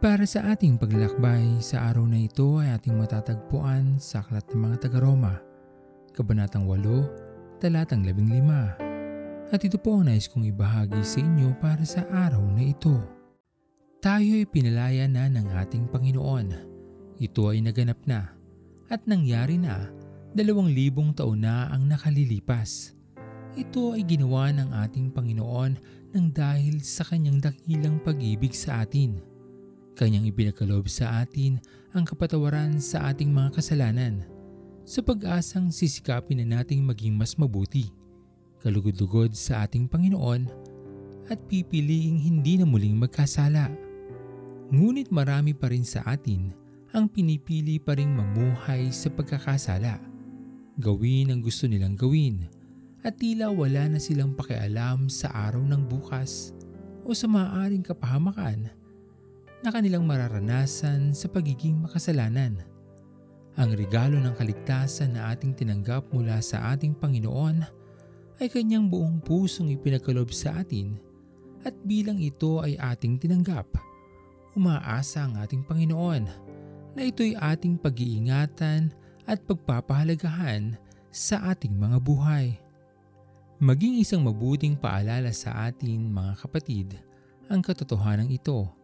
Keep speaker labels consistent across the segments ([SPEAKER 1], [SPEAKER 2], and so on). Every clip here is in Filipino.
[SPEAKER 1] Para sa ating paglalakbay, sa araw na ito ay ating matatagpuan sa Aklat ng mga taga-Roma, Kabanatang 8, Talatang 15. At ito po ang nais kong ibahagi sa inyo para sa araw na ito. Tayo ay pinalaya na ng ating Panginoon. Ito ay naganap na at nangyari na dalawang libong taon na ang nakalilipas. Ito ay ginawa ng ating Panginoon ng dahil sa kanyang dakilang pag-ibig sa atin Kanyang ipinagkaloob sa atin ang kapatawaran sa ating mga kasalanan sa pag-asang sisikapin na nating maging mas mabuti, kalugod-lugod sa ating Panginoon at pipiliing hindi na muling magkasala. Ngunit marami pa rin sa atin ang pinipili pa rin mamuhay sa pagkakasala. Gawin ang gusto nilang gawin at tila wala na silang pakialam sa araw ng bukas o sa maaaring kapahamakan na kanilang mararanasan sa pagiging makasalanan. Ang regalo ng kaligtasan na ating tinanggap mula sa ating Panginoon ay kanyang buong pusong ipinagkalob sa atin at bilang ito ay ating tinanggap, umaasa ang ating Panginoon na ito'y ating pag-iingatan at pagpapahalagahan sa ating mga buhay. Maging isang mabuting paalala sa atin mga kapatid ang katotohanan ito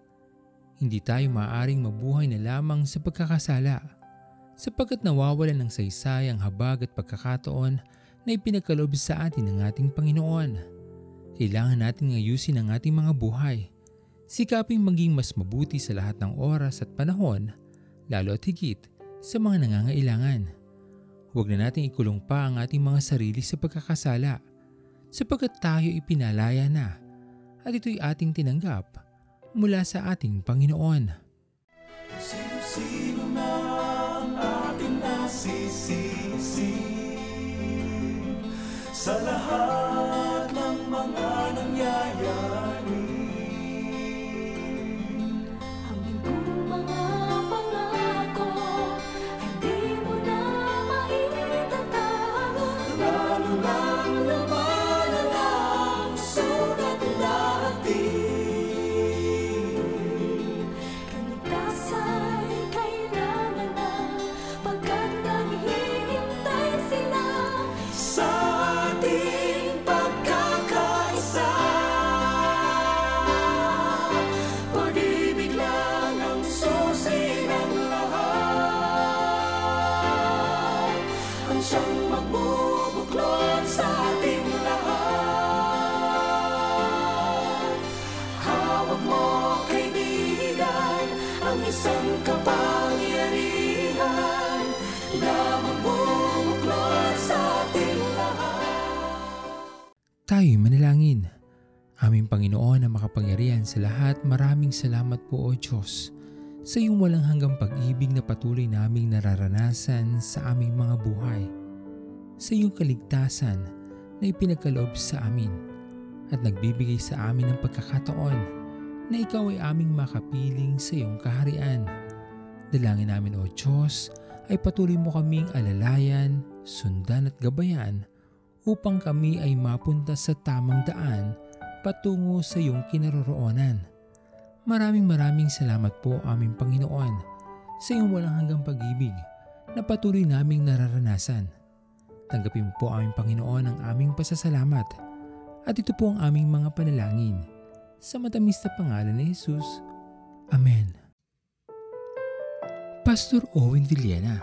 [SPEAKER 1] hindi tayo maaaring mabuhay na lamang sa pagkakasala sapagkat nawawalan ng saysay ang habag at pagkakataon na ipinagkalob sa atin ng ating Panginoon. Kailangan natin ayusin ang ating mga buhay. Sikaping maging mas mabuti sa lahat ng oras at panahon, lalo at higit sa mga nangangailangan. Huwag na nating ikulong pa ang ating mga sarili sa pagkakasala sapagkat tayo ipinalaya na at ito'y ating tinanggap mula sa ating Panginoon.
[SPEAKER 2] Sino-sino na ang ating nasisisi sa lahat ng mga
[SPEAKER 1] Tayo'y manalangin. Aming Panginoon na makapangyarihan sa lahat, maraming salamat po o Diyos sa iyong walang hanggang pag-ibig na patuloy naming nararanasan sa aming mga buhay. Sa iyong kaligtasan na ipinagkaloob sa amin at nagbibigay sa amin ng pagkakataon na ikaw ay aming makapiling sa iyong kaharian. Dalangin namin o Diyos ay patuloy mo kaming alalayan, sundan at gabayan upang kami ay mapunta sa tamang daan patungo sa iyong kinaroroonan. Maraming maraming salamat po aming Panginoon sa iyong walang hanggang pag-ibig na patuloy naming nararanasan. Tanggapin po aming Panginoon ang aming pasasalamat at ito po ang aming mga panalangin sa matamis na pangalan ni Jesus. Amen. Pastor Owen Villena,